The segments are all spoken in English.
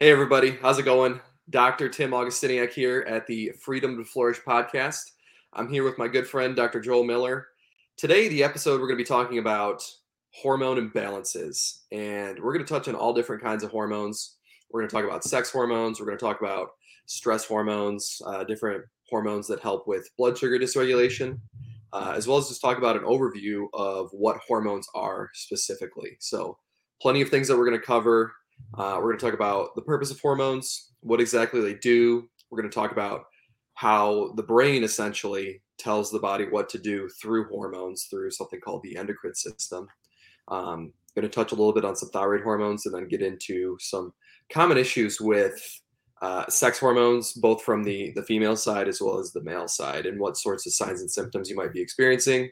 Hey, everybody. How's it going? Dr. Tim Augustiniak here at the Freedom to Flourish podcast. I'm here with my good friend, Dr. Joel Miller. Today, the episode, we're going to be talking about hormone imbalances. And we're going to touch on all different kinds of hormones. We're going to talk about sex hormones. We're going to talk about stress hormones, uh, different hormones that help with blood sugar dysregulation, uh, as well as just talk about an overview of what hormones are specifically. So, plenty of things that we're going to cover. Uh, we're going to talk about the purpose of hormones, what exactly they do. We're going to talk about how the brain essentially tells the body what to do through hormones, through something called the endocrine system. Um, going to touch a little bit on some thyroid hormones and then get into some common issues with uh, sex hormones, both from the, the female side as well as the male side, and what sorts of signs and symptoms you might be experiencing,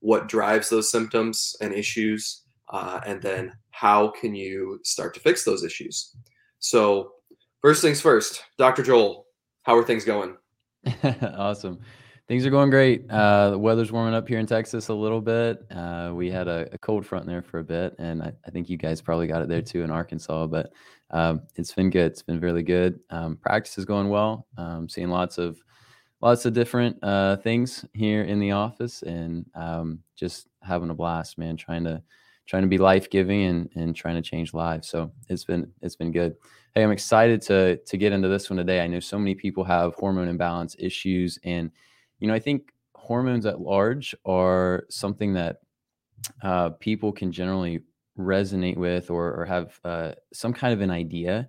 what drives those symptoms and issues, uh, and then how can you start to fix those issues. So, first things first, Dr. Joel, how are things going? awesome. Things are going great. Uh, the weather's warming up here in Texas a little bit. Uh, we had a, a, cold front there for a bit, and I, I, think you guys probably got it there too in Arkansas. But um, it's been good. It's been really good. Um, practice is going well. Um, seeing lots of lots of different uh, things here in the office, and um, just having a blast, man. Trying to trying to be life giving and and trying to change lives. So it's been it's been good. Hey, I'm excited to to get into this one today. I know so many people have hormone imbalance issues and you know, I think hormones at large are something that uh, people can generally resonate with or, or have uh, some kind of an idea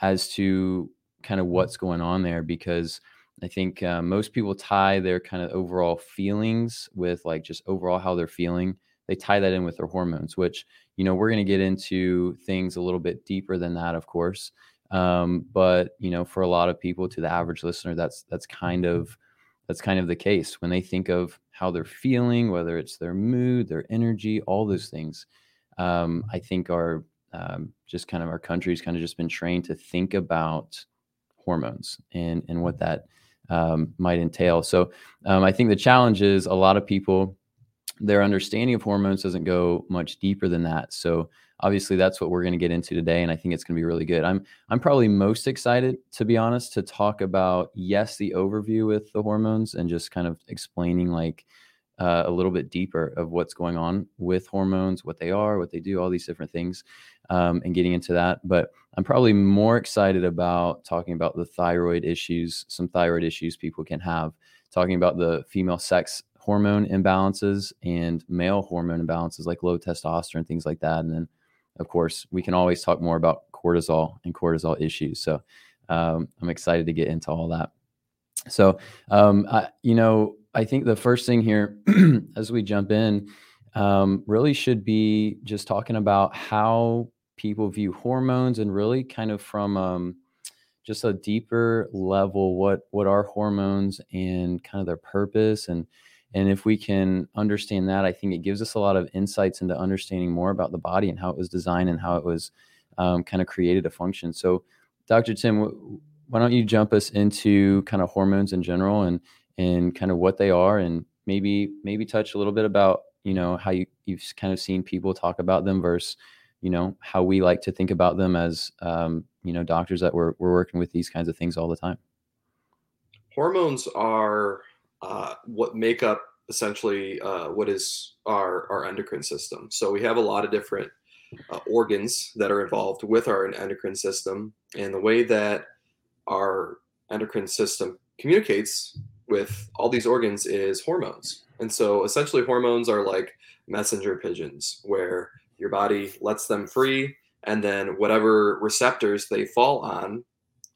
as to kind of what's going on there because I think uh, most people tie their kind of overall feelings with like just overall how they're feeling. They tie that in with their hormones, which, you know, we're going to get into things a little bit deeper than that, of course. Um, but, you know, for a lot of people, to the average listener, that's, that's kind of that's kind of the case when they think of how they're feeling, whether it's their mood, their energy, all those things. Um, I think are um, just kind of our country's kind of just been trained to think about hormones and and what that um, might entail. So um, I think the challenge is a lot of people their understanding of hormones doesn't go much deeper than that. So obviously that's what we're going to get into today and i think it's going to be really good i'm i'm probably most excited to be honest to talk about yes the overview with the hormones and just kind of explaining like uh, a little bit deeper of what's going on with hormones what they are what they do all these different things um, and getting into that but i'm probably more excited about talking about the thyroid issues some thyroid issues people can have talking about the female sex hormone imbalances and male hormone imbalances like low testosterone things like that and then of course, we can always talk more about cortisol and cortisol issues. So um, I'm excited to get into all that. So, um, I, you know, I think the first thing here, as we jump in, um, really should be just talking about how people view hormones and really kind of from um, just a deeper level what what are hormones and kind of their purpose and and if we can understand that, I think it gives us a lot of insights into understanding more about the body and how it was designed and how it was um, kind of created to function. So, Dr. Tim, why don't you jump us into kind of hormones in general and and kind of what they are, and maybe maybe touch a little bit about you know how you you've kind of seen people talk about them versus you know how we like to think about them as um, you know doctors that we're we're working with these kinds of things all the time. Hormones are uh, what make up essentially uh, what is our, our endocrine system. So we have a lot of different uh, organs that are involved with our endocrine system. And the way that our endocrine system communicates with all these organs is hormones. And so essentially, hormones are like messenger pigeons where your body lets them free, and then whatever receptors they fall on,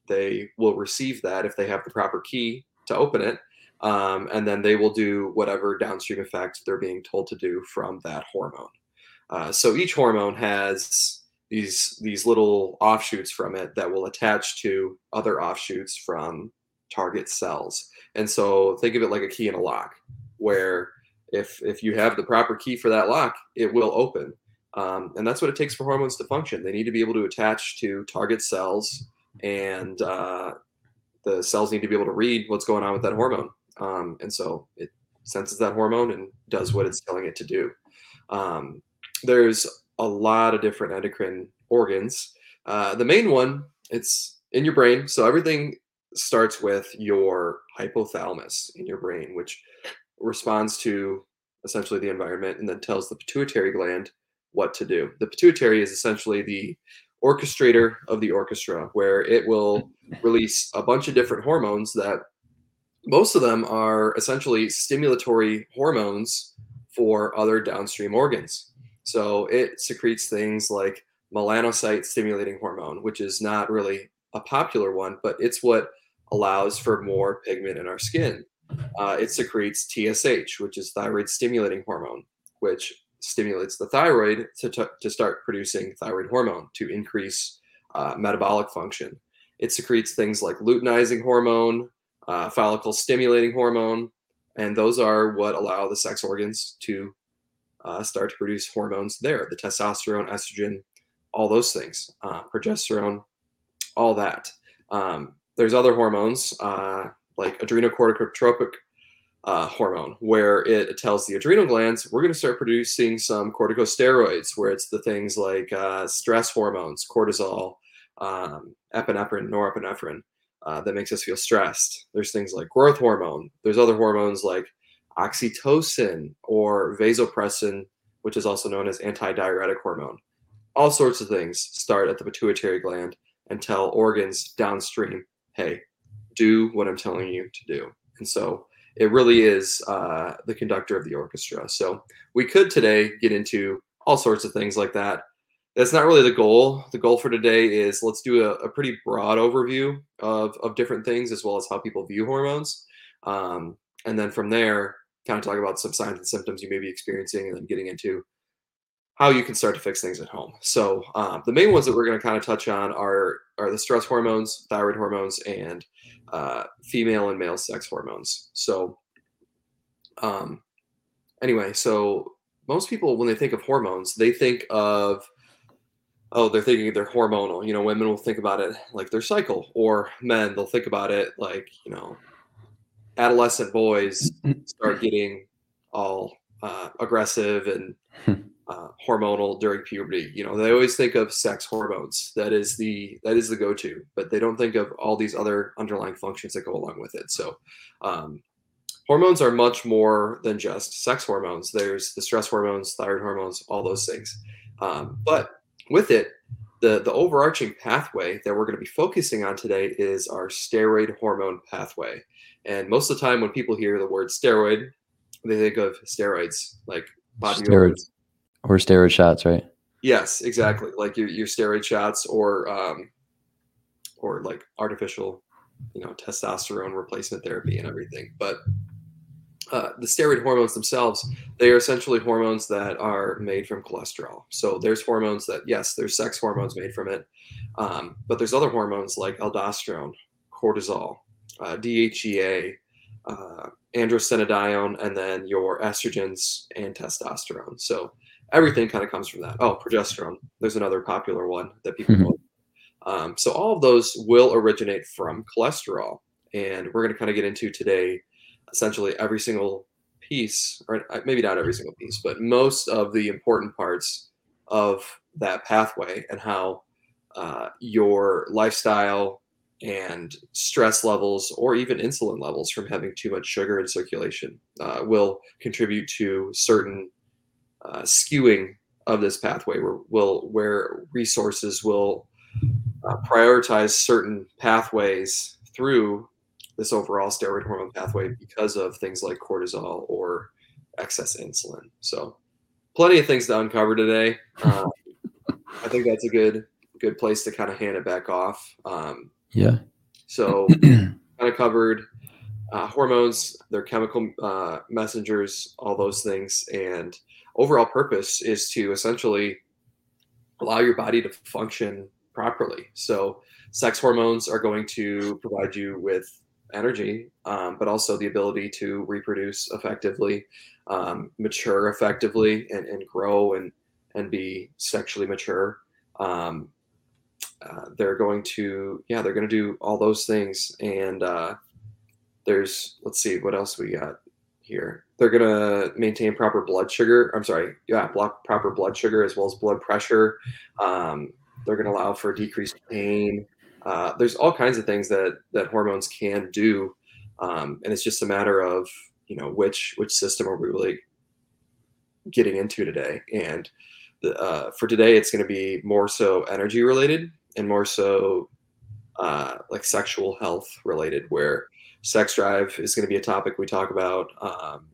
they will receive that if they have the proper key to open it um, and then they will do whatever downstream effect they're being told to do from that hormone. Uh, so each hormone has these these little offshoots from it that will attach to other offshoots from target cells. And so think of it like a key in a lock, where if if you have the proper key for that lock, it will open. Um, and that's what it takes for hormones to function. They need to be able to attach to target cells, and uh, the cells need to be able to read what's going on with that hormone. Um, and so it senses that hormone and does what it's telling it to do. Um, there's a lot of different endocrine organs. Uh, the main one it's in your brain. So everything starts with your hypothalamus in your brain, which responds to essentially the environment and then tells the pituitary gland what to do. The pituitary is essentially the orchestrator of the orchestra, where it will release a bunch of different hormones that most of them are essentially stimulatory hormones for other downstream organs. So it secretes things like melanocyte stimulating hormone, which is not really a popular one, but it's what allows for more pigment in our skin. Uh, it secretes TSH, which is thyroid stimulating hormone, which stimulates the thyroid to, t- to start producing thyroid hormone to increase uh, metabolic function. It secretes things like luteinizing hormone, uh, follicle stimulating hormone, and those are what allow the sex organs to uh, start to produce hormones there the testosterone, estrogen, all those things, uh, progesterone, all that. Um, there's other hormones uh, like adrenocorticotropic uh, hormone, where it tells the adrenal glands we're going to start producing some corticosteroids, where it's the things like uh, stress hormones, cortisol, um, epinephrine, norepinephrine, uh, that makes us feel stressed. There's things like growth hormone. There's other hormones like oxytocin or vasopressin, which is also known as antidiuretic hormone. All sorts of things start at the pituitary gland and tell organs downstream, hey, do what I'm telling you to do. And so it really is uh, the conductor of the orchestra. So we could today get into all sorts of things like that. That's not really the goal. The goal for today is let's do a, a pretty broad overview of, of different things as well as how people view hormones. Um, and then from there, kind of talk about some signs and symptoms you may be experiencing and then getting into how you can start to fix things at home. So um, the main ones that we're going to kind of touch on are are the stress hormones, thyroid hormones, and uh, female and male sex hormones. So um, anyway, so most people when they think of hormones, they think of oh they're thinking they're hormonal. You know, women will think about it like their cycle, or men they'll think about it like you know adolescent boys start getting all uh, aggressive and uh, hormonal during puberty. You know, they always think of sex hormones. That is the that is the go-to, but they don't think of all these other underlying functions that go along with it. So, um, hormones are much more than just sex hormones. There's the stress hormones, thyroid hormones, all those things. Um, but with it, the the overarching pathway that we're going to be focusing on today is our steroid hormone pathway. And most of the time, when people hear the word steroid, they think of steroids, like body steroids or steroid shots, right? Yes, exactly. Like your your steroid shots or um, or like artificial, you know, testosterone replacement therapy and everything. But uh, the steroid hormones themselves, they are essentially hormones that are made from cholesterol. So there's hormones that, yes, there's sex hormones made from it, um, but there's other hormones like aldosterone, cortisol, uh, DHEA, uh, androstenedione, and then your estrogens and testosterone. So everything kind of comes from that. Oh, progesterone. There's another popular one that people mm-hmm. Um, so all of those will originate from cholesterol, and we're going to kind of get into today, essentially every single piece, or uh, maybe not every single piece, but most of the important parts of that pathway and how uh, your lifestyle and stress levels or even insulin levels from having too much sugar in circulation uh, will contribute to certain uh, skewing of this pathway where will where resources will uh, prioritize certain pathways through this overall steroid hormone pathway because of things like cortisol or excess insulin so plenty of things to uncover today um, i think that's a good good place to kind of hand it back off um, yeah. So kind of covered uh, hormones, their chemical uh, messengers, all those things, and overall purpose is to essentially allow your body to function properly. So sex hormones are going to provide you with energy, um, but also the ability to reproduce effectively, um, mature effectively, and, and grow and and be sexually mature. Um, uh, they're going to yeah they're going to do all those things and uh, there's let's see what else we got here they're going to maintain proper blood sugar i'm sorry yeah block proper blood sugar as well as blood pressure um, they're going to allow for decreased pain uh, there's all kinds of things that that hormones can do, um, and it's just a matter of you know which which system are we really getting into today. And the, uh, for today, it's going to be more so energy related and more so uh, like sexual health related, where sex drive is going to be a topic we talk about. Um,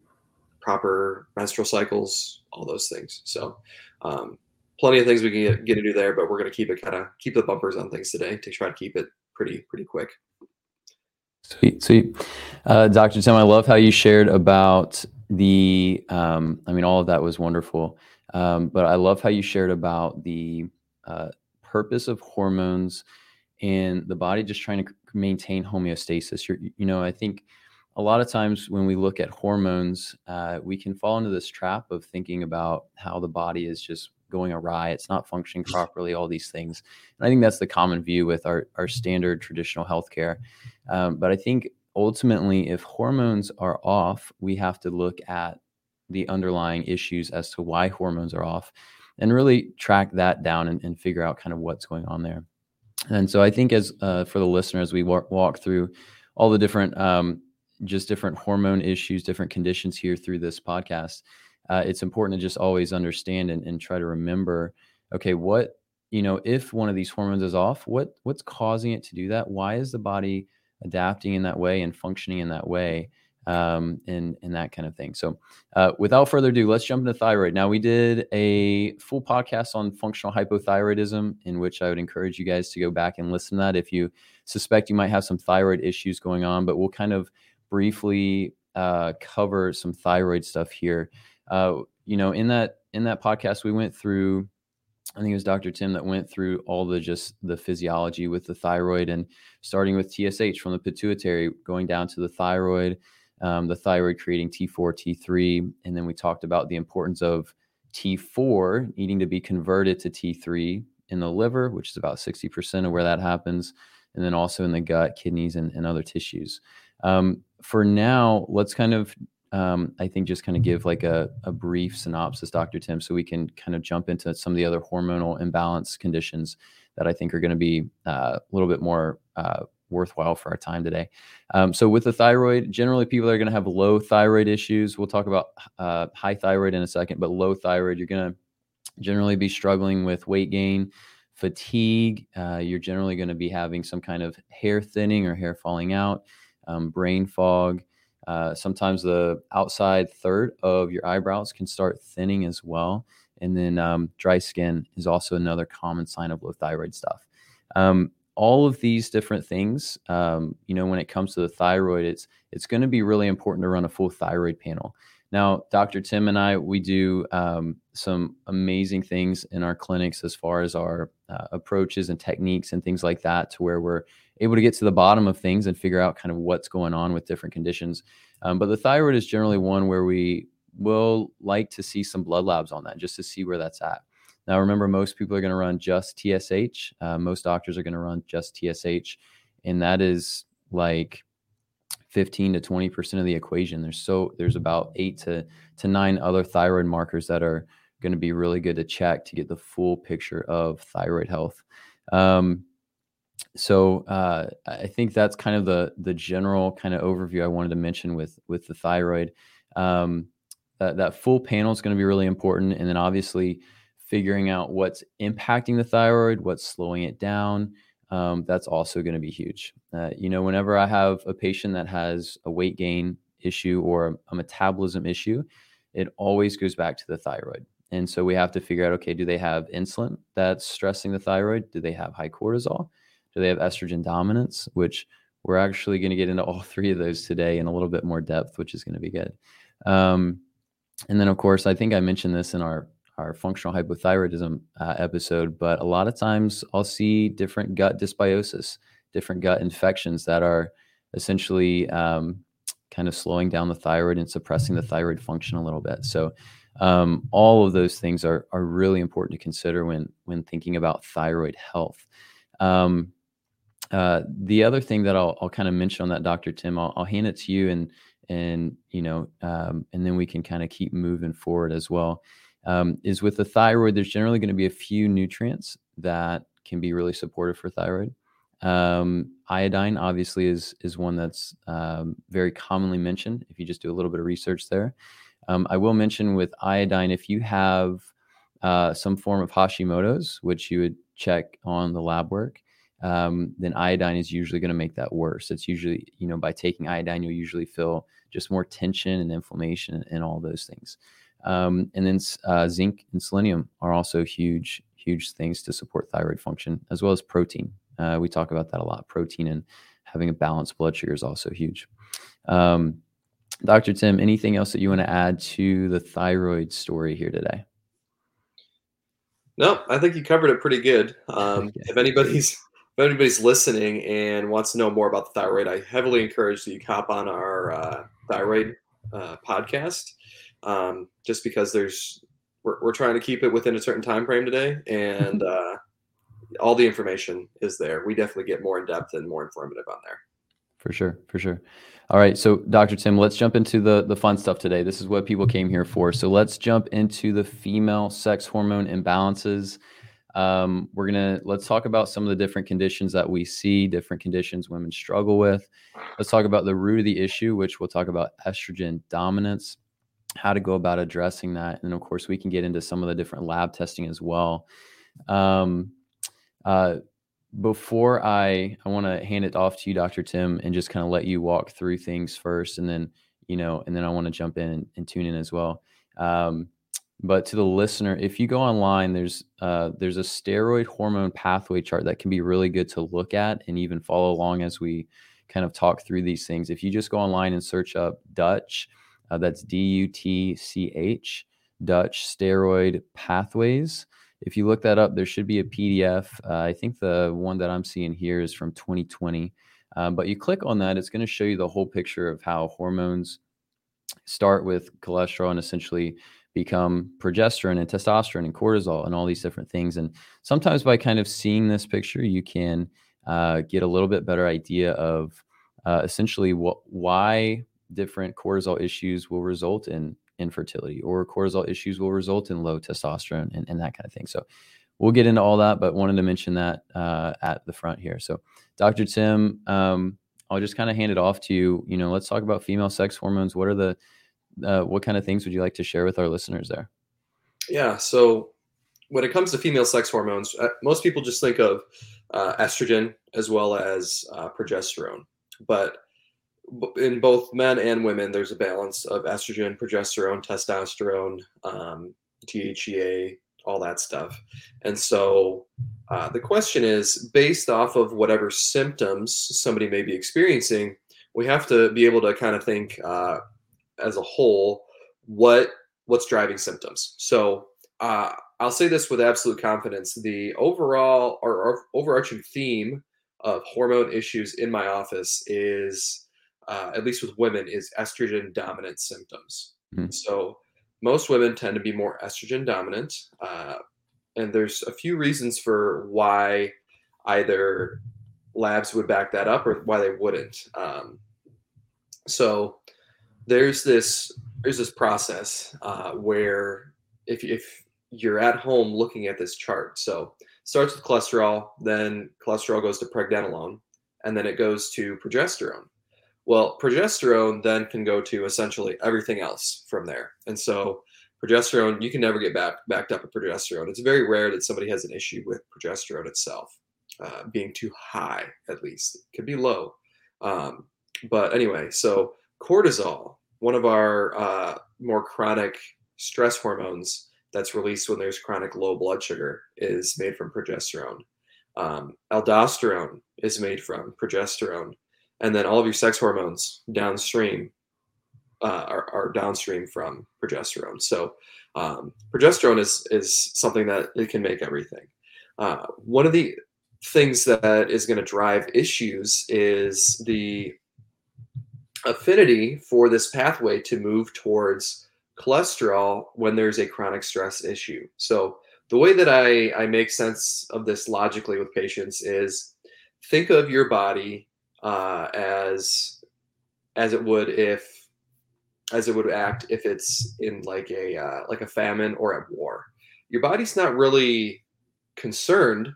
proper menstrual cycles, all those things. So, um, plenty of things we can get, get into there, but we're going to keep it kind of keep the bumpers on things today to try to keep it pretty pretty quick. Sweet, sweet. Uh, Dr. Tim, I love how you shared about the, um, I mean, all of that was wonderful. Um, but I love how you shared about the uh, purpose of hormones and the body just trying to maintain homeostasis. You're, you know, I think a lot of times when we look at hormones, uh, we can fall into this trap of thinking about how the body is just going awry, it's not functioning properly, all these things. And I think that's the common view with our, our standard traditional healthcare. Um, but I think ultimately, if hormones are off, we have to look at the underlying issues as to why hormones are off and really track that down and, and figure out kind of what's going on there. And so I think as uh, for the listeners, we walk, walk through all the different, um, just different hormone issues, different conditions here through this podcast uh, it's important to just always understand and, and try to remember okay what you know if one of these hormones is off what what's causing it to do that? Why is the body adapting in that way and functioning in that way um, and and that kind of thing? So uh, without further ado let's jump into thyroid. Now we did a full podcast on functional hypothyroidism in which i would encourage you guys to go back and listen to that if you suspect you might have some thyroid issues going on but we'll kind of briefly uh, cover some thyroid stuff here uh, you know, in that in that podcast, we went through. I think it was Dr. Tim that went through all the just the physiology with the thyroid and starting with TSH from the pituitary, going down to the thyroid, um, the thyroid creating T4, T3, and then we talked about the importance of T4 needing to be converted to T3 in the liver, which is about 60% of where that happens, and then also in the gut, kidneys, and, and other tissues. Um, for now, let's kind of um, I think just kind of give like a, a brief synopsis, Dr. Tim, so we can kind of jump into some of the other hormonal imbalance conditions that I think are going to be uh, a little bit more uh, worthwhile for our time today. Um, so, with the thyroid, generally people are going to have low thyroid issues. We'll talk about uh, high thyroid in a second, but low thyroid, you're going to generally be struggling with weight gain, fatigue. Uh, you're generally going to be having some kind of hair thinning or hair falling out, um, brain fog. Uh, sometimes the outside third of your eyebrows can start thinning as well. And then um, dry skin is also another common sign of low thyroid stuff. Um, all of these different things, um, you know, when it comes to the thyroid, it's it's going to be really important to run a full thyroid panel. Now, Dr. Tim and I, we do um, some amazing things in our clinics as far as our uh, approaches and techniques and things like that, to where we're able to get to the bottom of things and figure out kind of what's going on with different conditions. Um, but the thyroid is generally one where we will like to see some blood labs on that just to see where that's at. Now, remember, most people are going to run just TSH. Uh, most doctors are going to run just TSH. And that is like 15 to 20% of the equation. There's so there's about eight to, to nine other thyroid markers that are going to be really good to check to get the full picture of thyroid health. Um, so uh, I think that's kind of the the general kind of overview I wanted to mention with with the thyroid. Um, that, that full panel is going to be really important, and then obviously figuring out what's impacting the thyroid, what's slowing it down. Um, that's also going to be huge. Uh, you know, whenever I have a patient that has a weight gain issue or a metabolism issue, it always goes back to the thyroid. And so we have to figure out okay, do they have insulin that's stressing the thyroid? Do they have high cortisol? Do they have estrogen dominance? Which we're actually going to get into all three of those today in a little bit more depth, which is going to be good. Um, and then, of course, I think I mentioned this in our our functional hypothyroidism uh, episode, but a lot of times I'll see different gut dysbiosis, different gut infections that are essentially um, kind of slowing down the thyroid and suppressing the thyroid function a little bit. So um, all of those things are are really important to consider when when thinking about thyroid health. Um, uh, the other thing that I'll, I'll kind of mention on that, Dr. Tim, I'll, I'll hand it to you and, and, you know, um, and then we can kind of keep moving forward as well. Um, is with the thyroid, there's generally going to be a few nutrients that can be really supportive for thyroid. Um, iodine obviously is is one that's um, very commonly mentioned. If you just do a little bit of research there, um, I will mention with iodine if you have uh, some form of Hashimoto's, which you would check on the lab work, um, then iodine is usually going to make that worse. It's usually, you know, by taking iodine, you'll usually feel just more tension and inflammation and all those things. Um, and then uh, zinc and selenium are also huge, huge things to support thyroid function, as well as protein. Uh, we talk about that a lot. Protein and having a balanced blood sugar is also huge. Um, Dr. Tim, anything else that you want to add to the thyroid story here today? No, I think you covered it pretty good. Um, okay. If anybody's if anybody's listening and wants to know more about the thyroid, I heavily encourage that you hop on our uh, thyroid uh, podcast. Um, just because there's we're, we're trying to keep it within a certain time frame today, and uh, all the information is there. We definitely get more in depth and more informative on there. For sure, for sure. All right, so Dr. Tim, let's jump into the the fun stuff today. This is what people came here for. So let's jump into the female sex hormone imbalances. Um, we're gonna let's talk about some of the different conditions that we see, different conditions women struggle with. Let's talk about the root of the issue, which we'll talk about estrogen dominance, how to go about addressing that, and of course we can get into some of the different lab testing as well. Um, uh, before I I want to hand it off to you, Dr. Tim, and just kind of let you walk through things first, and then you know, and then I want to jump in and, tune in as well. Um, but to the listener, if you go online, there's uh, there's a steroid hormone pathway chart that can be really good to look at and even follow along as we kind of talk through these things. If you just go online and search up Dutch, uh, that's D U T C H, Dutch steroid pathways if you look that up, there should be a PDF. Uh, I think the one that I'm seeing here is from 2020. Um, but you click on that, it's going to show you the whole picture of how hormones start with cholesterol and essentially become progesterone and testosterone and cortisol and all these different things. And sometimes by kind of seeing this picture, you can uh, get a little bit better idea of uh, essentially what why different cortisol issues will result in infertility or cortisol issues will result in low testosterone and, and that kind of thing. So we'll get into all that, but wanted to mention that uh, at the front here. So Dr. Tim, um, I'll just kind of hand it off to you. You know, let's talk about female sex hormones. What are the, uh, what kind of things would you like to share with our listeners there? Yeah. So when it comes to female sex hormones, uh, most people just think of uh, estrogen as well as uh, progesterone, but in both men and women, there's a balance of estrogen, progesterone, testosterone, um, DHEA, all that stuff. And so uh, the question is based off of whatever symptoms somebody may be experiencing, we have to be able to kind of think uh, as a whole what what's driving symptoms. So uh, I'll say this with absolute confidence: the overall or, or overarching theme of hormone issues in my office is uh, at least with women, is estrogen dominant symptoms. Mm-hmm. So most women tend to be more estrogen dominant. Uh, and there's a few reasons for why either labs would back that up or why they wouldn't. Um, so there's this there's this process uh, where if if you're at home looking at this chart, so starts with cholesterol, then cholesterol goes to pregnenolone, and then it goes to progesterone. Well, progesterone then can go to essentially everything else from there. And so progesterone, you can never get back, backed up with progesterone. It's very rare that somebody has an issue with progesterone itself uh, being too high, at least. It could be low. Um, but anyway, so cortisol, one of our uh, more chronic stress hormones that's released when there's chronic low blood sugar, is made from progesterone. Um, aldosterone is made from progesterone and then all of your sex hormones downstream uh, are, are, downstream from progesterone. So um, progesterone is is something that it can make everything. Uh, one of the things that is going to drive issues is the affinity for this pathway to move towards cholesterol when there's a chronic stress issue. So the way that I, I make sense of this logically with patients is think of your body uh, as as it would if as it would act if it's in like a uh, like a famine or at war. Your body's not really concerned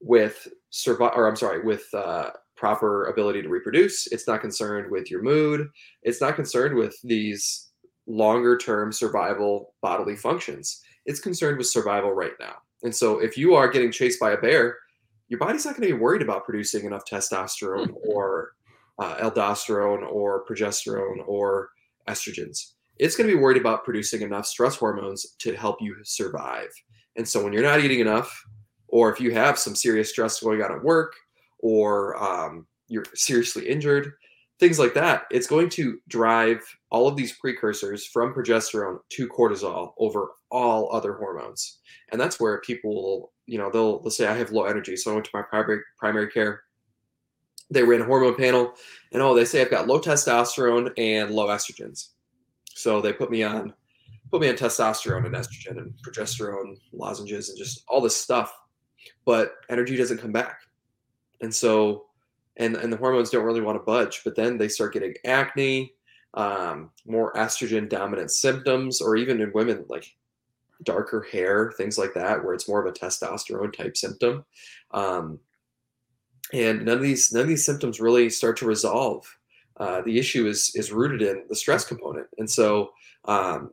with survive, or I'm sorry, with uh, proper ability to reproduce. It's not concerned with your mood. It's not concerned with these longer term survival bodily functions. It's concerned with survival right now. And so if you are getting chased by a bear, your body's not going to be worried about producing enough testosterone or uh, aldosterone or progesterone or estrogens. It's going to be worried about producing enough stress hormones to help you survive. And so when you're not eating enough, or if you have some serious stress going on at work, or um, you're seriously injured, things like that, it's going to drive all of these precursors from progesterone to cortisol over all other hormones. And that's where people will, you know, they'll, they'll say, I have low energy. So I went to my primary, primary care. They ran a hormone panel and oh, they say I've got low testosterone and low estrogens. So they put me on put me on testosterone and estrogen and progesterone lozenges and just all this stuff. But energy doesn't come back. And so and and the hormones don't really want to budge, but then they start getting acne, um, more estrogen dominant symptoms, or even in women like darker hair, things like that, where it's more of a testosterone type symptom. Um, and none of these none of these symptoms really start to resolve. Uh, the issue is is rooted in the stress component, and so um,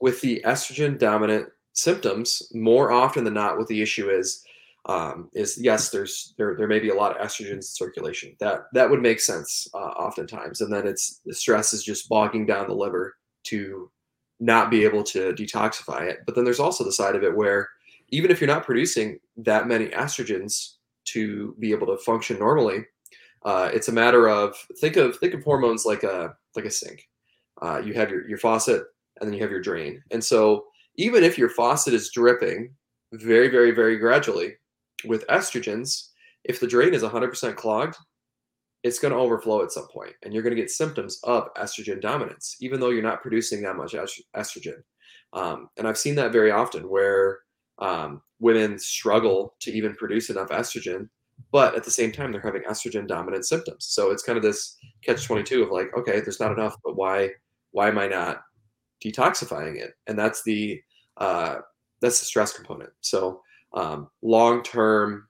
with the estrogen dominant symptoms, more often than not, what the issue is um, is yes, there's there there may be a lot of estrogen in circulation. That that would make sense uh, oftentimes, and then it's the stress is just bogging down the liver to not be able to detoxify it. But then there's also the side of it where even if you're not producing that many estrogens to be able to function normally, uh, it's a matter of think of think of hormones like a like a sink. Uh, you have your your faucet and then you have your drain, and so even if your faucet is dripping very very very gradually with estrogens, if the drain is 100% clogged, it's going to overflow at some point and you're going to get symptoms of estrogen dominance, even though you're not producing that much estrogen. Um, and I've seen that very often where um, women struggle to even produce enough estrogen, but at the same time, they're having estrogen dominant symptoms. So it's kind of this catch 22 of like, okay, there's not enough, but why, why am I not detoxifying it? And that's the, uh, that's the stress component. So um, long term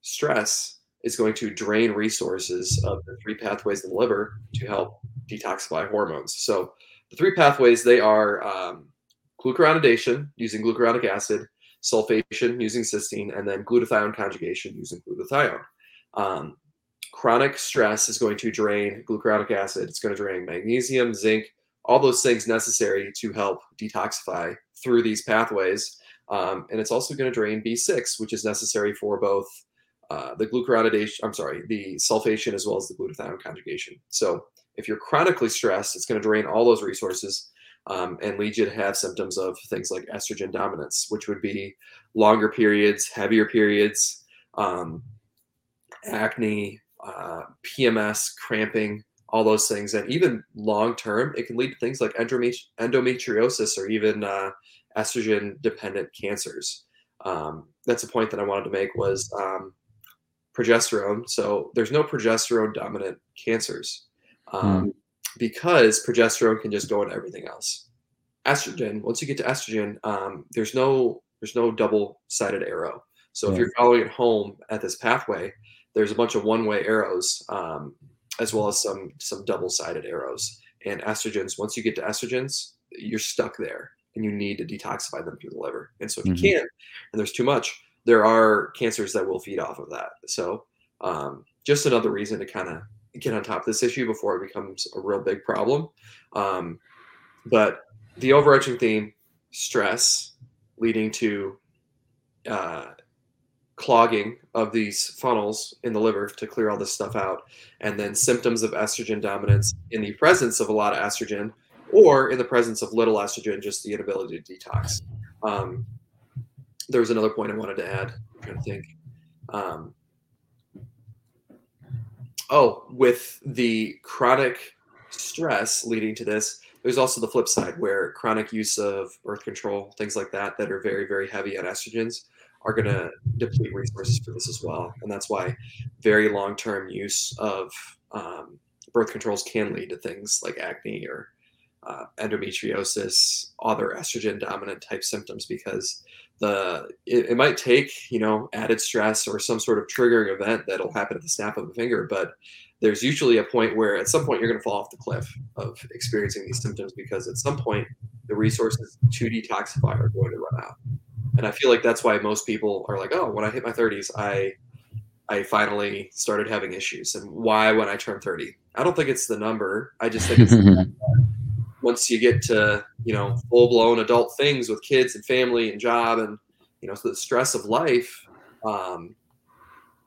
stress is going to drain resources of the three pathways in the liver to help detoxify hormones. So the three pathways they are um, glucuronidation using glucuronic acid, sulfation using cysteine, and then glutathione conjugation using glutathione. Um, chronic stress is going to drain glucuronic acid. It's going to drain magnesium, zinc, all those things necessary to help detoxify through these pathways. Um, and it's also going to drain B6, which is necessary for both uh, the glucuronidation, I'm sorry, the sulfation as well as the glutathione conjugation. So if you're chronically stressed, it's going to drain all those resources um, and lead you to have symptoms of things like estrogen dominance, which would be longer periods, heavier periods, um, acne, uh, PMS, cramping, all those things. And even long term, it can lead to things like endometriosis or even uh, estrogen dependent cancers. Um, that's a point that I wanted to make was um, progesterone. So there's no progesterone dominant cancers um, mm. because progesterone can just go into everything else. Estrogen, once you get to estrogen, um, there's no there's no double sided arrow. So yeah. if you're following it home at this pathway, there's a bunch of one way arrows um, as well as some some double sided arrows. And estrogens, once you get to estrogens, you're stuck there and you need to detoxify them through the liver. And so if mm-hmm. you can't, and there's too much, there are cancers that will feed off of that. So um, just another reason to kind of get on top of this issue before it becomes a real big problem. Um, but the overarching theme, stress, leading to uh, clogging of these funnels in the liver to clear all this stuff out, and then symptoms of estrogen dominance in the presence of a lot of estrogen or in the presence of little estrogen, just the inability to detox. Um, there was another point I wanted to add. I'm trying to think. Um, oh, with the chronic stress leading to this, there's also the flip side where chronic use of birth control, things like that, that are very, very heavy on estrogens, are going to deplete resources for this as well. And that's why very long term use of um, birth controls can lead to things like acne or uh, endometriosis, other estrogen dominant type symptoms because the it, it, might take you know added stress or some sort of triggering event that'll happen at the snap of a finger but there's usually a point where at some point you're going to fall off the cliff of experiencing these symptoms because at some point the resources to detoxify are going to run out. And i feel like that's why most people are like oh when i hit my 30s i i finally started having issues. And why when i turned 30 i don't think it's the number. I just think it's once you get to you know full blown adult things with kids and family and job and you know the stress of life um,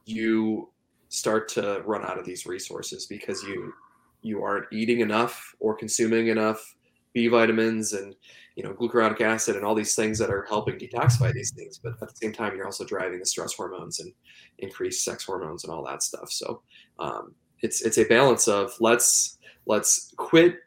you start to run out of these resources because you you aren't eating enough or consuming enough B vitamins and you know glucuronic acid and all these things that are helping detoxify these things. But at the same time you're also driving the stress hormones and increased sex hormones and all that stuff. So um, it's it's a balance of let's let's quit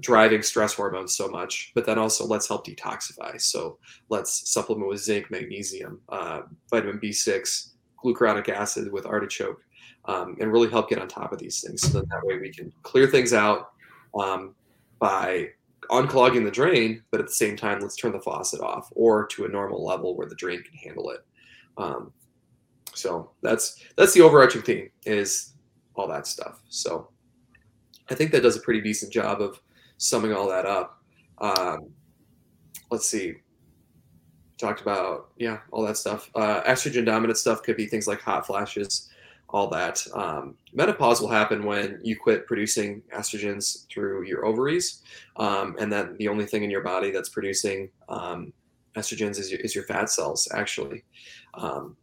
driving stress hormones so much, but then also let's help detoxify. So let's supplement with zinc, magnesium, uh, vitamin B6, glucuronic acid with artichoke, um, and really help get on top of these things. So that, that way we can clear things out um, by unclogging the drain, but at the same time, let's turn the faucet off or to a normal level where the drain can handle it. Um, so that's that's the overarching theme is all that stuff. So I think that does a pretty decent job of summing all that up. Um, let's see. Talked about yeah, all that stuff. Uh, estrogen dominant stuff could be things like hot flashes, all that. Um, menopause will happen when you quit producing estrogens through your ovaries, um, and then the only thing in your body that's producing um, estrogens is your, is your fat cells. Actually, um,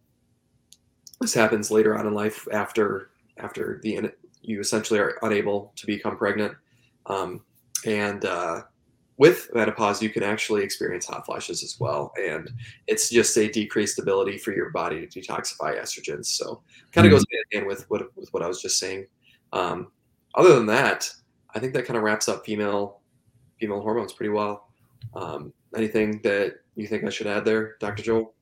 this happens later on in life after after the you essentially are unable to become pregnant. Um, and uh, with menopause, you can actually experience hot flashes as well. And it's just a decreased ability for your body to detoxify estrogens. So kind of mm-hmm. goes hand in hand with what, with what I was just saying. Um, other than that, I think that kind of wraps up female female hormones pretty well. Um, anything that you think I should add there, Dr. Joel?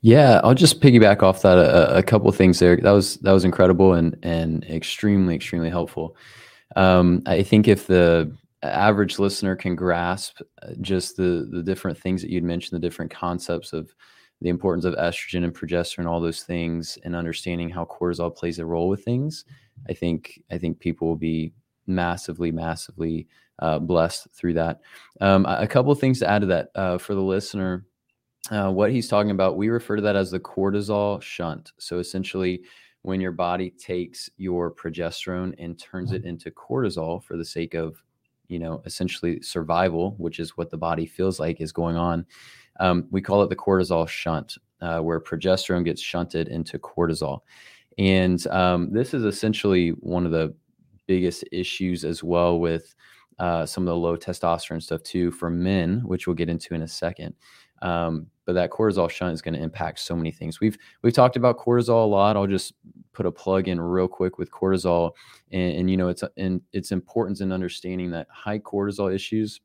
Yeah, I'll just piggyback off that a, a couple things there. That was that was incredible and and extremely extremely helpful. Um, I think if the average listener can grasp uh, just the the different things that you'd mentioned, the different concepts of the importance of estrogen and progesterone, all those things, and understanding how cortisol plays a role with things, I think I think people will be massively, massively uh, blessed through that. Um, a couple of things to add to that uh, for the listener. Uh, what he's talking about, we refer to that as the cortisol shunt. So essentially, when your body takes your progesterone and turns it into cortisol for the sake of you know, essentially survival, which is what the body feels like is going on. Um, we call it the cortisol shunt, uh, where progesterone gets shunted into cortisol. And um, this is essentially one of the biggest issues as well with uh, some of the low testosterone stuff too for men, which we'll get into in a second. Um, but that cortisol shunt is going to impact so many things. We've we've talked about cortisol a lot. I'll just put a plug in real quick with cortisol, and, and you know it's and its importance in understanding that high cortisol issues.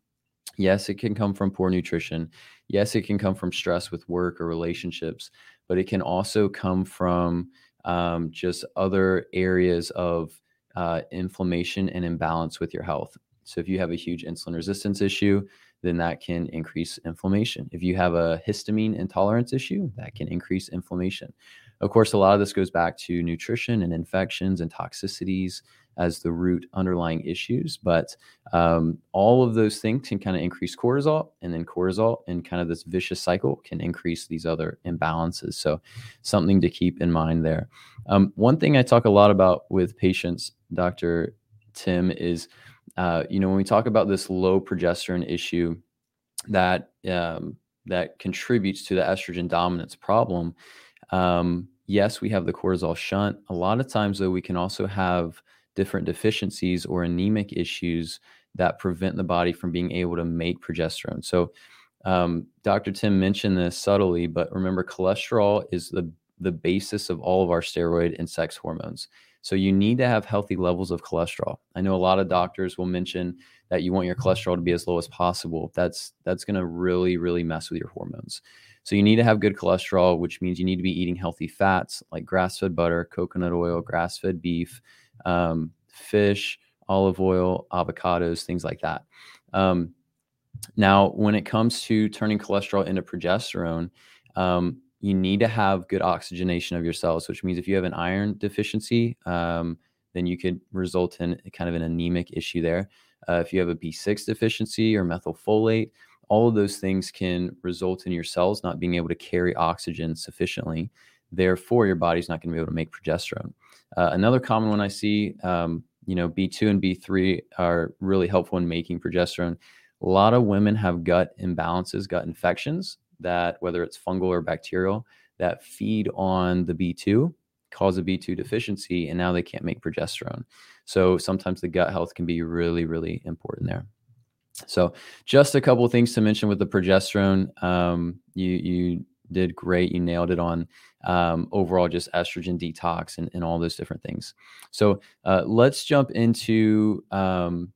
Yes, it can come from poor nutrition. Yes, it can come from stress with work or relationships, but it can also come from um, just other areas of uh, inflammation and imbalance with your health. So if you have a huge insulin resistance issue, then that can increase inflammation. If you have a histamine intolerance issue, that can increase inflammation. Of course, a lot of this goes back to nutrition and infections and toxicities as the root underlying issues. But um, all of those things can kind of increase cortisol, and then cortisol and kind of this vicious cycle can increase these other imbalances. So, something to keep in mind there. Um, one thing I talk a lot about with patients, Dr. Tim, is uh, you know, when we talk about this low progesterone issue that um, that contributes to the estrogen dominance problem, um, yes, we have the cortisol shunt. A lot of times, though, we can also have different deficiencies or anemic issues that prevent the body from being able to make progesterone. So, um, Dr. Tim mentioned this subtly, but remember, cholesterol is the the basis of all of our steroid and sex hormones. So you need to have healthy levels of cholesterol. I know a lot of doctors will mention that you want your cholesterol to be as low as possible. That's that's going to really really mess with your hormones. So you need to have good cholesterol, which means you need to be eating healthy fats like grass-fed butter, coconut oil, grass-fed beef, um, fish, olive oil, avocados, things like that. Um, now, when it comes to turning cholesterol into progesterone, um, you need to have good oxygenation of your cells, which means if you have an iron deficiency, um, then you could result in kind of an anemic issue there. Uh, if you have a B6 deficiency or methylfolate, all of those things can result in your cells not being able to carry oxygen sufficiently. Therefore, your body's not going to be able to make progesterone. Uh, another common one I see, um, you know, B2 and B3 are really helpful in making progesterone. A lot of women have gut imbalances, gut infections that, whether it's fungal or bacterial, that feed on the B2, cause a B2 deficiency, and now they can't make progesterone. So sometimes the gut health can be really, really important there. So just a couple of things to mention with the progesterone. Um, you you did great. You nailed it on um, overall just estrogen detox and, and all those different things. So uh, let's jump into um,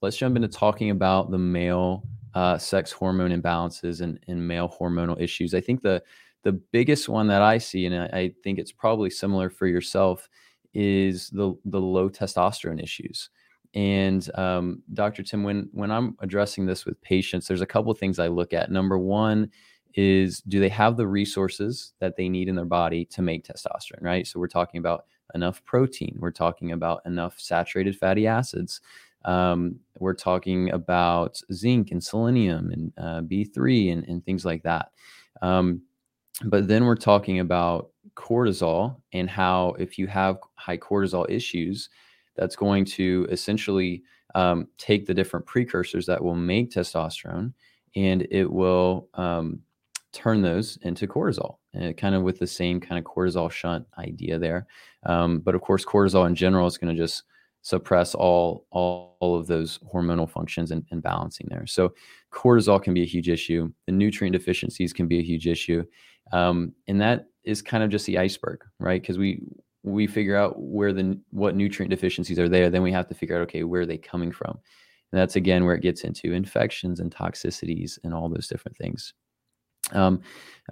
let's jump into talking about the male uh, sex hormone imbalances and, and male hormonal issues. I think the the biggest one that I see, and I, I think it's probably similar for yourself, is the the low testosterone issues. And um, Dr. Tim, when when I'm addressing this with patients, there's a couple things I look at. Number one is do they have the resources that they need in their body to make testosterone, right? So we're talking about enough protein, we're talking about enough saturated fatty acids, um, we're talking about zinc and selenium and uh, B3 and, and, things like that. Um, but then we're talking about cortisol and how if you have high cortisol issues, that's going to essentially um, take the different precursors that will make testosterone and it will um, turn those into cortisol, uh, kind of with the same kind of cortisol shunt idea there. Um, but of course, cortisol in general is going to just suppress all, all, all of those hormonal functions and, and, balancing there. So cortisol can be a huge issue. The nutrient deficiencies can be a huge issue. Um, and that is kind of just the iceberg, right? Because we we figure out where the what nutrient deficiencies are there, then we have to figure out okay where are they coming from, and that's again where it gets into infections and toxicities and all those different things. Um,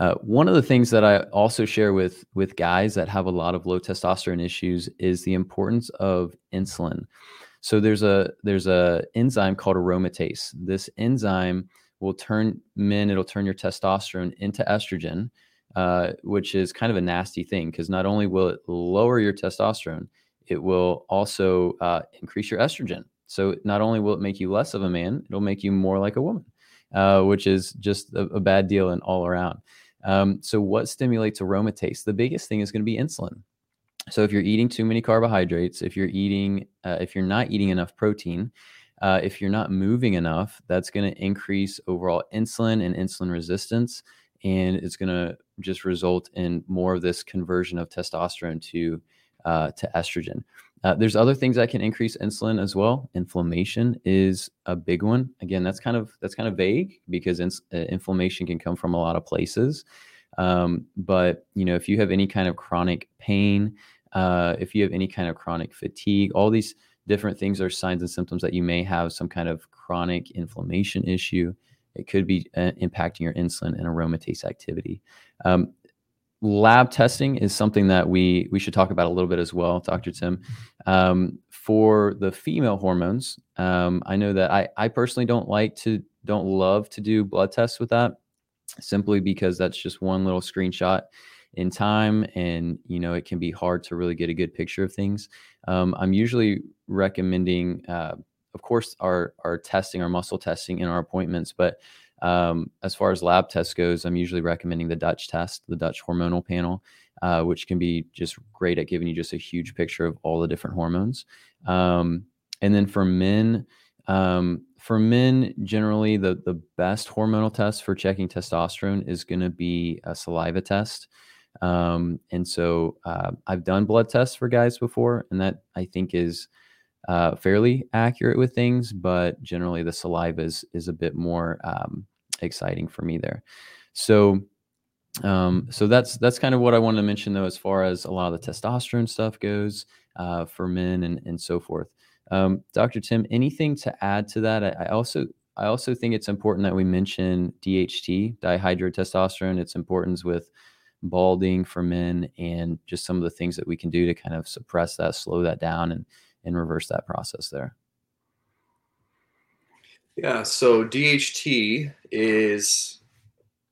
uh, one of the things that I also share with with guys that have a lot of low testosterone issues is the importance of insulin. So there's a there's a enzyme called aromatase. This enzyme will turn men it'll turn your testosterone into estrogen, uh, which is kind of a nasty thing because not only will it lower your testosterone, it will also uh, increase your estrogen. So not only will it make you less of a man, it'll make you more like a woman uh, which is just a, a, bad deal and all around. Um, so, what stimulates aromatase? The biggest thing is going to be insulin. So, if you're eating too many carbohydrates, if you're eating, uh, if you're not eating enough protein, uh, if you're not moving enough, that's going to increase overall insulin and insulin resistance, and it's going to just result in more of this conversion of testosterone to uh, to estrogen. Uh, there's other things that can increase insulin as well. Inflammation is a big one. Again, that's kind of that's kind of vague because ins- uh, inflammation can come from a lot of places. Um, but you know, if you have any kind of chronic pain, uh, if you have any kind of chronic fatigue, all these different things are signs and symptoms that you may have some kind of chronic inflammation issue. It could be uh, impacting your insulin and aromatase activity. Um, lab testing is something that we we should talk about a little bit as well, Dr. Tim. Um, for the female hormones, um, I know that I I personally don't like to don't love to do blood tests with that, simply because that's just one little screenshot in time, and you know it can be hard to really get a good picture of things. Um, I'm usually recommending. Uh, of course, our our testing, our muscle testing in our appointments, but um, as far as lab tests goes, I'm usually recommending the Dutch test, the Dutch hormonal panel, uh, which can be just great at giving you just a huge picture of all the different hormones. Um, and then for men, um, for men, generally the the best hormonal test for checking testosterone is going to be a saliva test. Um, and so uh, I've done blood tests for guys before, and that I think is uh, fairly accurate with things, but generally the saliva is, is a bit more um, exciting for me there. So, um, so that's that's kind of what I wanted to mention though, as far as a lot of the testosterone stuff goes uh, for men and and so forth. Um, Dr. Tim, anything to add to that? I, I, also I also think it's important that we mention DHT, dihydrotestosterone, its importance with balding for men, and just some of the things that we can do to kind of suppress that, slow that down, and and reverse that process there. Yeah, so DHT is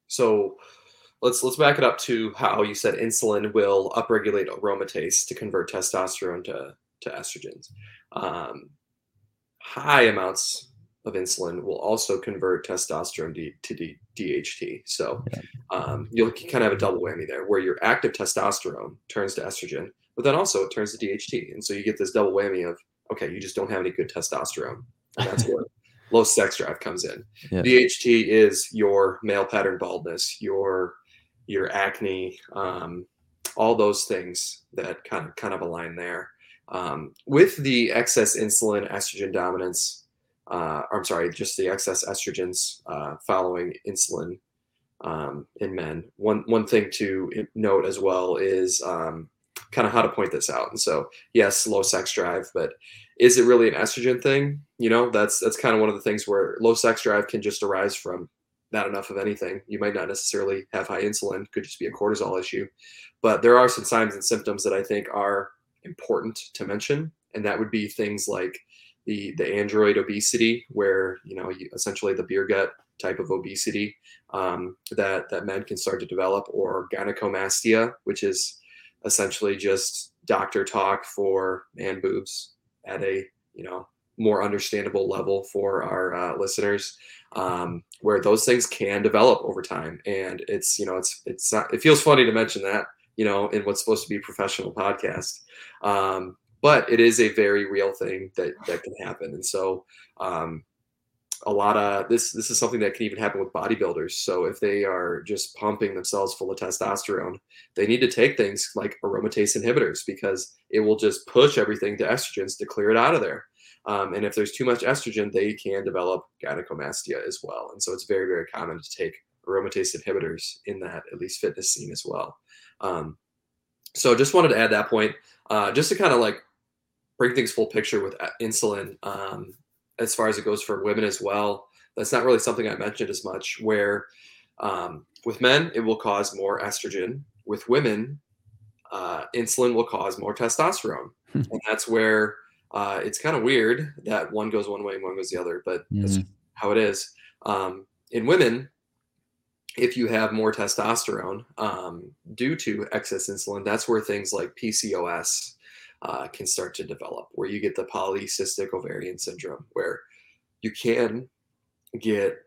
so let's let's back it up to how you said insulin will upregulate aromatase to convert testosterone to to estrogens. Um, high amounts of insulin will also convert testosterone D, to D, DHT. So um, you'll kind of have a double whammy there, where your active testosterone turns to estrogen, but then also it turns to DHT, and so you get this double whammy of okay, you just don't have any good testosterone, and that's where low sex drive comes in. Yeah. DHT is your male pattern baldness, your your acne, um, all those things that kind of kind of align there. Um, with the excess insulin estrogen dominance, uh, I'm sorry, just the excess estrogens uh, following insulin um, in men. One one thing to note as well is um, kind of how to point this out. And so, yes, low sex drive, but is it really an estrogen thing? You know, that's that's kind of one of the things where low sex drive can just arise from not enough of anything. You might not necessarily have high insulin; could just be a cortisol issue. But there are some signs and symptoms that I think are important to mention, and that would be things like the the android obesity, where you know you, essentially the beer gut type of obesity um, that that men can start to develop, or gynecomastia, which is essentially just doctor talk for man boobs at a you know more understandable level for our uh, listeners um, where those things can develop over time. And it's you know it's it's not, it feels funny to mention that you know in what's supposed to be a professional podcast. Um, but it is a very real thing that that can happen. And so um, a lot of this this is something that can even happen with bodybuilders. So if they are just pumping themselves full of testosterone they need to take things like aromatase inhibitors because it will just push everything to estrogens to clear it out of there. Um, and if there's too much estrogen they can develop gynecomastia as well. And so it's very very common to take aromatase inhibitors in that at least fitness scene as well. Um, so just wanted to add that point uh, just to kind of like bring things full picture with uh, insulin. Um, as far as it goes for women as well. That's not really something I mentioned as much. Where um, with men, it will cause more estrogen. With women, uh, insulin will cause more testosterone, hmm. and that's where uh, it's kind of weird that one goes one way and one goes the other. But mm. that's how it is. Um, in women, if you have more testosterone um, due to excess insulin, that's where things like PCOS uh, can start to develop, where you get the polycystic ovarian syndrome, where you can get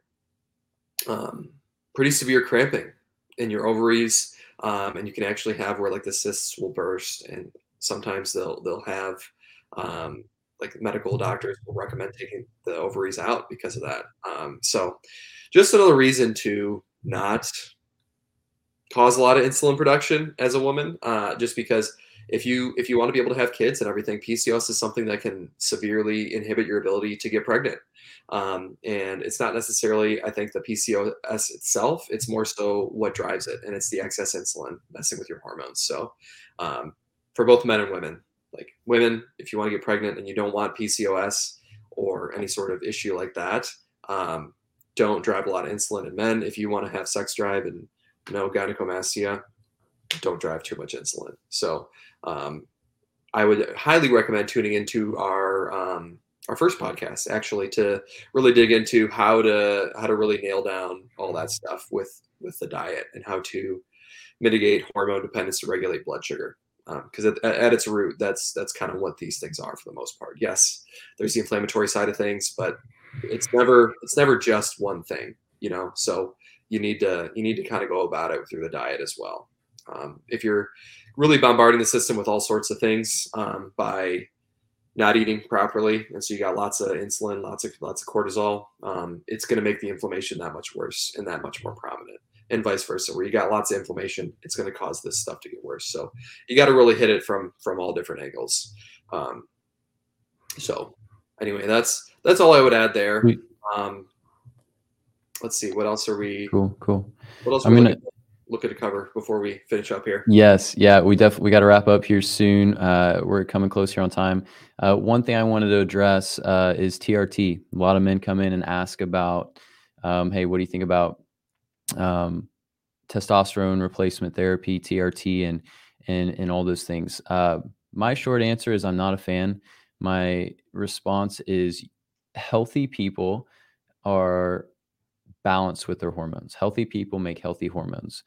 um, pretty severe cramping in your ovaries, um, and you can actually have where like the cysts will burst, and sometimes they'll they'll have um, like medical doctors will recommend taking the ovaries out because of that. Um, so, just another reason to not cause a lot of insulin production as a woman, uh, just because if you if you want to be able to have kids and everything, PCOS is something that can severely inhibit your ability to get pregnant. Um, and it's not necessarily, I think, the PCOS itself. It's more so what drives it, and it's the excess insulin messing with your hormones. So, um, for both men and women, like women, if you want to get pregnant and you don't want PCOS or any sort of issue like that, um, don't drive a lot of insulin. And men, if you want to have sex drive and no gynecomastia, don't drive too much insulin. So um, I would highly recommend tuning into our um, our first podcast actually to really dig into how to how to really nail down all that stuff with with the diet and how to mitigate hormone dependence to regulate blood sugar. Because um, at, at, its root that's that's kind of what these things are for the most part. Yes there's the inflammatory side of things but it's never it's never just one thing you know? So you need to you need to kind of go about it through the diet as well um, if you're really bombarding the system with all sorts of things um, by not eating properly, and so you got lots of insulin, lots of lots of cortisol. Um, it's going to make the inflammation that much worse and that much more prominent, and vice versa. Where you got lots of inflammation, it's going to cause this stuff to get worse. So you got to really hit it from from all different angles. Um, so anyway, that's that's all I would add there. Um, let's see, what else are we? Cool, cool. What else? I'm gonna looking to cover before we finish up here? Yes, yeah, we definitely we got to wrap up here soon. Uh, we're coming close here on time. Uh, one thing I wanted to address uh, is TRT. A lot of men come in and ask about, um, hey, what do you think about um, testosterone replacement therapy, TRT, and and and all those things? Uh, my short answer is I'm not a fan. My response is healthy people are balanced with their hormones. Healthy people make healthy hormones.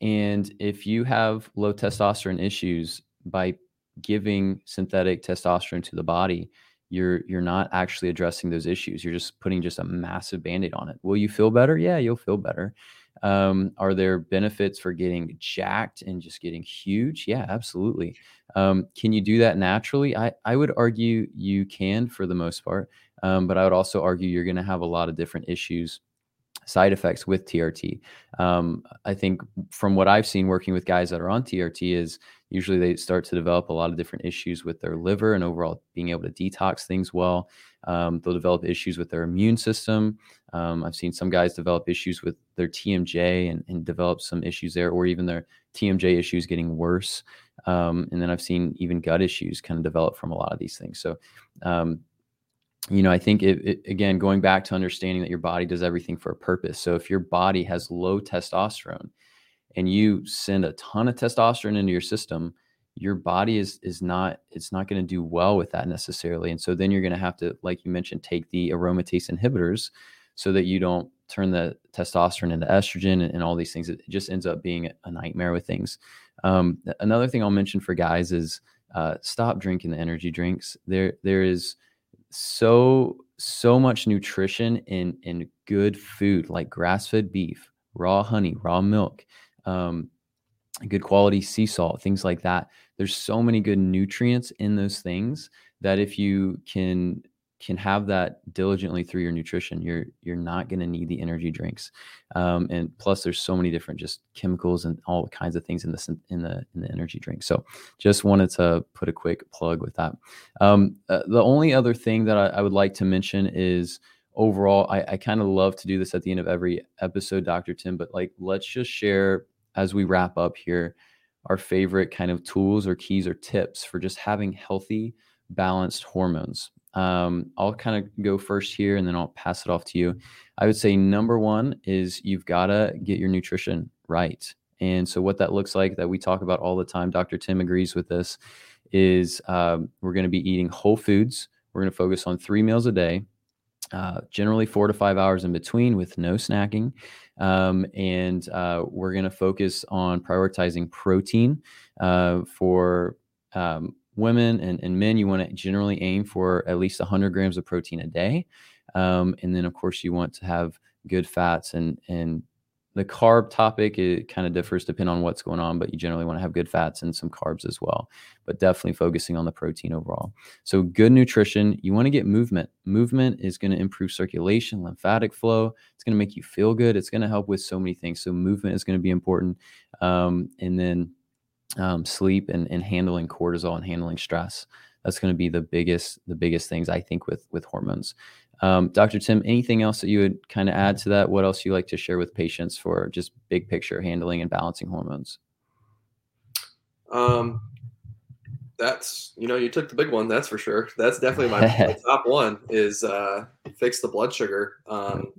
And if you have low testosterone issues by giving synthetic testosterone to the body, you're you're not actually addressing those issues. You're just putting just a massive band-aid on it. Will you feel better? Yeah, you'll feel better. Um, are there benefits for getting jacked and just getting huge? Yeah, absolutely. Um, can you do that naturally? I, I would argue you can for the most part, um, but I would also argue you're going to have a lot of different issues side effects with TRT. Um, I think from what I've seen working with guys that are on TRT is usually they start to develop a lot of different issues with their liver and overall being able to detox things well. Um, they'll develop issues with their immune system. Um, I've seen some guys develop issues with their TMJ and, and, develop some issues there, or even their TMJ issues getting worse. Um, and then I've seen even gut issues kind of develop from a lot of these things. So um, you know, I think it, it, again, going back to understanding that your body does everything for a purpose. So if your body has low testosterone and you send a ton of testosterone into your system, your body is is not it's not going to do well with that necessarily. And so then you're going to have to, like you mentioned, take the aromatase inhibitors so that you don't turn the testosterone into estrogen and, and all these things. It just ends up being a nightmare with things. Um, another thing I'll mention for guys is uh, stop drinking the energy drinks. There there is so so much nutrition in in good food like grass-fed beef, raw honey, raw milk, um, good quality sea salt, things like that. There's so many good nutrients in those things that if you can can have that diligently through your nutrition you're you're not going to need the energy drinks. Um, and plus there's so many different just chemicals and all kinds of things in the in the in the energy drink. So just wanted to put a quick plug with that. Um, uh, the only other thing that I, I, would like to mention is overall i, I kind of love to do this at the end of every episode dr tim but like let's just share as we wrap up here our favorite kind of tools or keys or tips for just having healthy balanced hormones um, I'll kind of go first here and then I'll pass it off to you. I would say number one is you've got to get your nutrition right. And so, what that looks like that we talk about all the time, Dr. Tim agrees with this, is um, we're going to be eating whole foods. We're going to focus on three meals a day, uh, generally four to five hours in between with no snacking. Um, and uh, we're going to focus on prioritizing protein uh, for um, women and, and men, you want to generally aim for at least 100 grams of protein a day. Um, and then, of course, you want to have good fats and and the carb topic it kind of differs depending on what's going on but you generally want to have good fats and some carbs as well but definitely focusing on the protein overall. So good nutrition you want to get movement. Movement is going to improve circulation lymphatic flow. It's going to make you feel good. It's going to help with so many things. So movement is going to be important. Um, and then um, sleep and, and handling cortisol and handling stress. That's going to be the biggest the biggest things I think with with hormones. Um, Dr. Tim, anything else that you would kind of add to that? What else you like to share with patients for just big picture handling and balancing hormones? Um, that's you know you took the big one. That's for sure. That's definitely my, my top one is uh, fix the blood sugar. Um,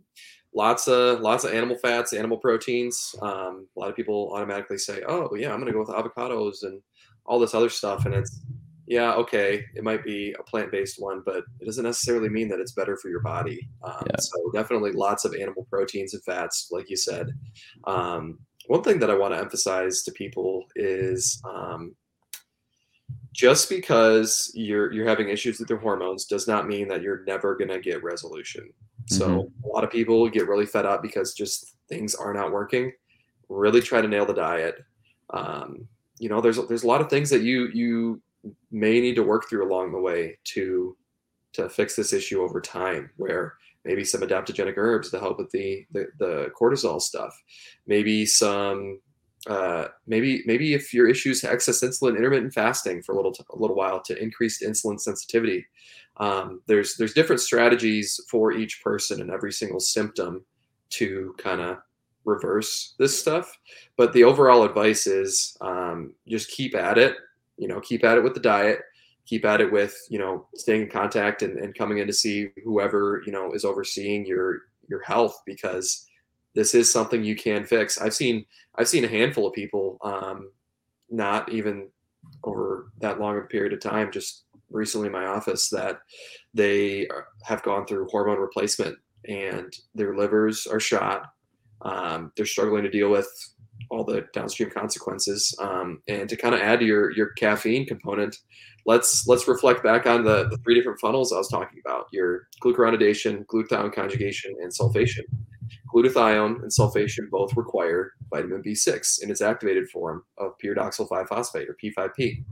lots of lots of animal fats, animal proteins. Um, a lot of people automatically say, "Oh, yeah, I'm going to go with avocados and all this other stuff," and it's yeah, okay, it might be a plant-based one, but it doesn't necessarily mean that it's better for your body. Um, yeah. So definitely lots of animal proteins and fats, like you said. Um, one thing that I want to emphasize to people is um, just because you're you're having issues with your hormones does not mean that you're never going to get resolution. So mm-hmm. a lot of people get really fed up because just things are not working. Really try to nail the diet. Um, you know, there's there's a lot of things that you you may need to work through along the way to to fix this issue over time. Where maybe some adaptogenic herbs to help with the the, the cortisol stuff, maybe some uh, maybe maybe if your issues excess insulin, intermittent fasting for a little a little while to increased insulin sensitivity. Um, there's there's different strategies for each person and every single symptom to kind of reverse this stuff. But the overall advice is um, just keep at it. You know, keep at it with the diet. Keep at it with you know staying in contact and, and coming in to see whoever you know is overseeing your your health because this is something you can fix. I've seen I've seen a handful of people, um, not even over that long of a period of time, just recently in my office that they have gone through hormone replacement and their livers are shot. Um, they're struggling to deal with all the downstream consequences. Um, and to kind of add to your your caffeine component, let's let's reflect back on the, the three different funnels I was talking about: your glucuronidation, glutathione conjugation, and sulfation. Glutathione and sulfation both require vitamin B6 in its activated form of pyridoxal 5-phosphate or P5P.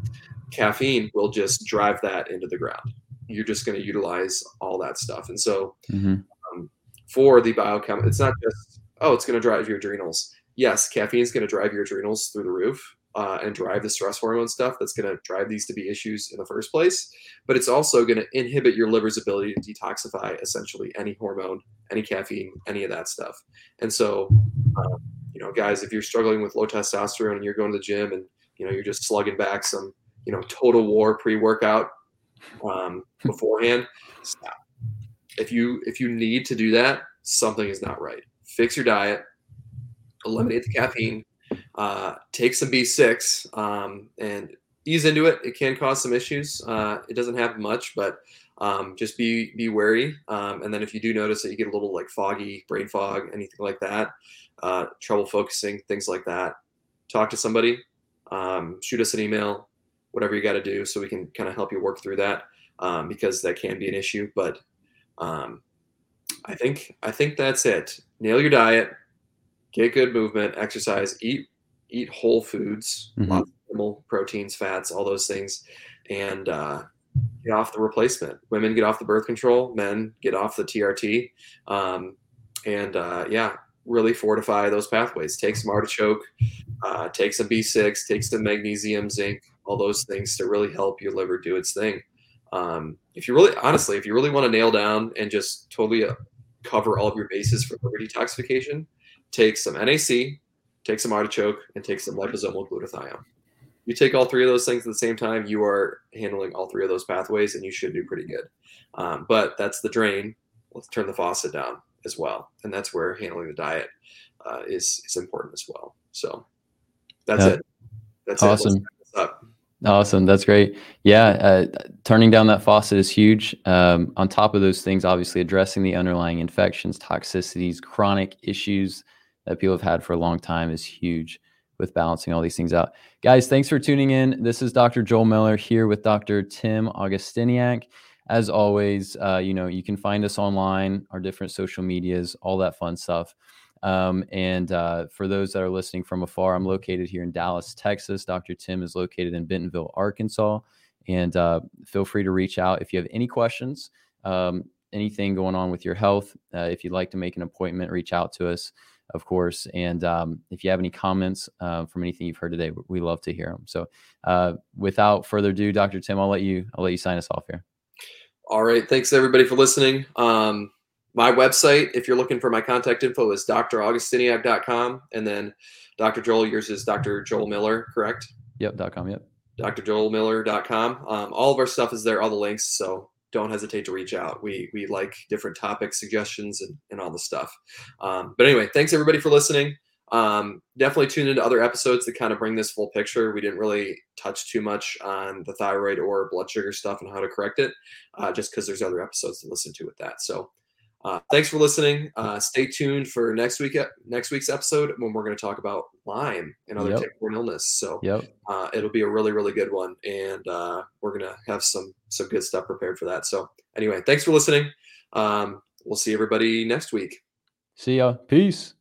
Caffeine will just drive that into the ground. You're just going to utilize all that stuff. And so mm-hmm. um, for the biochem, it's not just, oh, it's going to drive your adrenals. Yes, caffeine is going to drive your adrenals through the roof uh, and drive the stress hormone stuff that's going to drive these to be issues in the first place. But it's also going to inhibit your liver's ability to detoxify essentially any hormone, any caffeine, any of that stuff. And so, um, you know, guys, if you're struggling with low testosterone and you're going to the gym and you know you're just slugging back some, you know, total war pre-workout um, beforehand, stop. If you if you need to do that, something is not right. Fix your diet, eliminate the caffeine, uh, take some B6 um, and ease into it. It can cause some issues. Uh, it doesn't have much, but um, just be be wary. Um, and then if you do notice that you get a little like foggy, brain fog, anything like that, uh, trouble focusing, things like that, talk to somebody. Um, shoot us an email, whatever you got to do, so we can kind of help you work through that um, because that can be an issue. But um, I think I think that's it. Nail your diet, get good movement, exercise, eat eat whole foods, mm-hmm. lots of animal proteins, fats, all those things, and uh, get off the replacement. Women get off the birth control, men get off the TRT, um, and uh, yeah, really fortify those pathways. Take some artichoke, uh, take some B6, take some magnesium, zinc, all those things to really help your liver do its thing. Um, if you really, honestly, if you really want to nail down and just totally uh, cover all of your bases for liver detoxification, take some NAC, take some artichoke, and take some liposomal glutathione. You take all three of those things at the same time, you are handling all three of those pathways, and you should do pretty good. Um, but that's the drain. Let's turn the faucet down as well, and that's where handling the diet uh, is is important as well. So that's yeah. it. That's awesome. It. Awesome. That's great. Yeah. Uh, turning down that faucet is huge. Um, on top of those things, obviously addressing the underlying infections, toxicities, chronic issues that people have had for a long time is huge with balancing all these things out. Guys, thanks for tuning in. This is Dr. Joel Miller here with Dr. Tim Augustiniak. As always, uh, you know, you can find us online, our different social medias, all that fun stuff. Um, and uh, for those that are listening from afar, I'm located here in Dallas, Texas. Dr. Tim is located in Bentonville, Arkansas. And uh, feel free to reach out if you have any questions, um, anything going on with your health. Uh, if you'd like to make an appointment, reach out to us of course. And um, if you have any comments uh, from anything you've heard today, we love to hear them. So, uh, without further ado, Dr. Tim, I'll let you I'll let you sign us off here. All right, thanks everybody for listening. Um, my website, if you're looking for my contact info, is draugustiniak.com, and then Dr. Joel, yours is Dr. Joel Miller, correct? Yep. .com. Yep. drjoelmiller.com. Um, all of our stuff is there, all the links. So don't hesitate to reach out. We we like different topic suggestions and, and all the stuff. Um, but anyway, thanks everybody for listening. Um, definitely tune into other episodes that kind of bring this full picture. We didn't really touch too much on the thyroid or blood sugar stuff and how to correct it, uh, just because there's other episodes to listen to with that. So uh, thanks for listening. Uh, stay tuned for next week next week's episode when we're going to talk about Lyme and other yep. tick-borne illness. So yep. uh, it'll be a really really good one, and uh, we're going to have some some good stuff prepared for that. So anyway, thanks for listening. Um, we'll see everybody next week. See ya. Peace.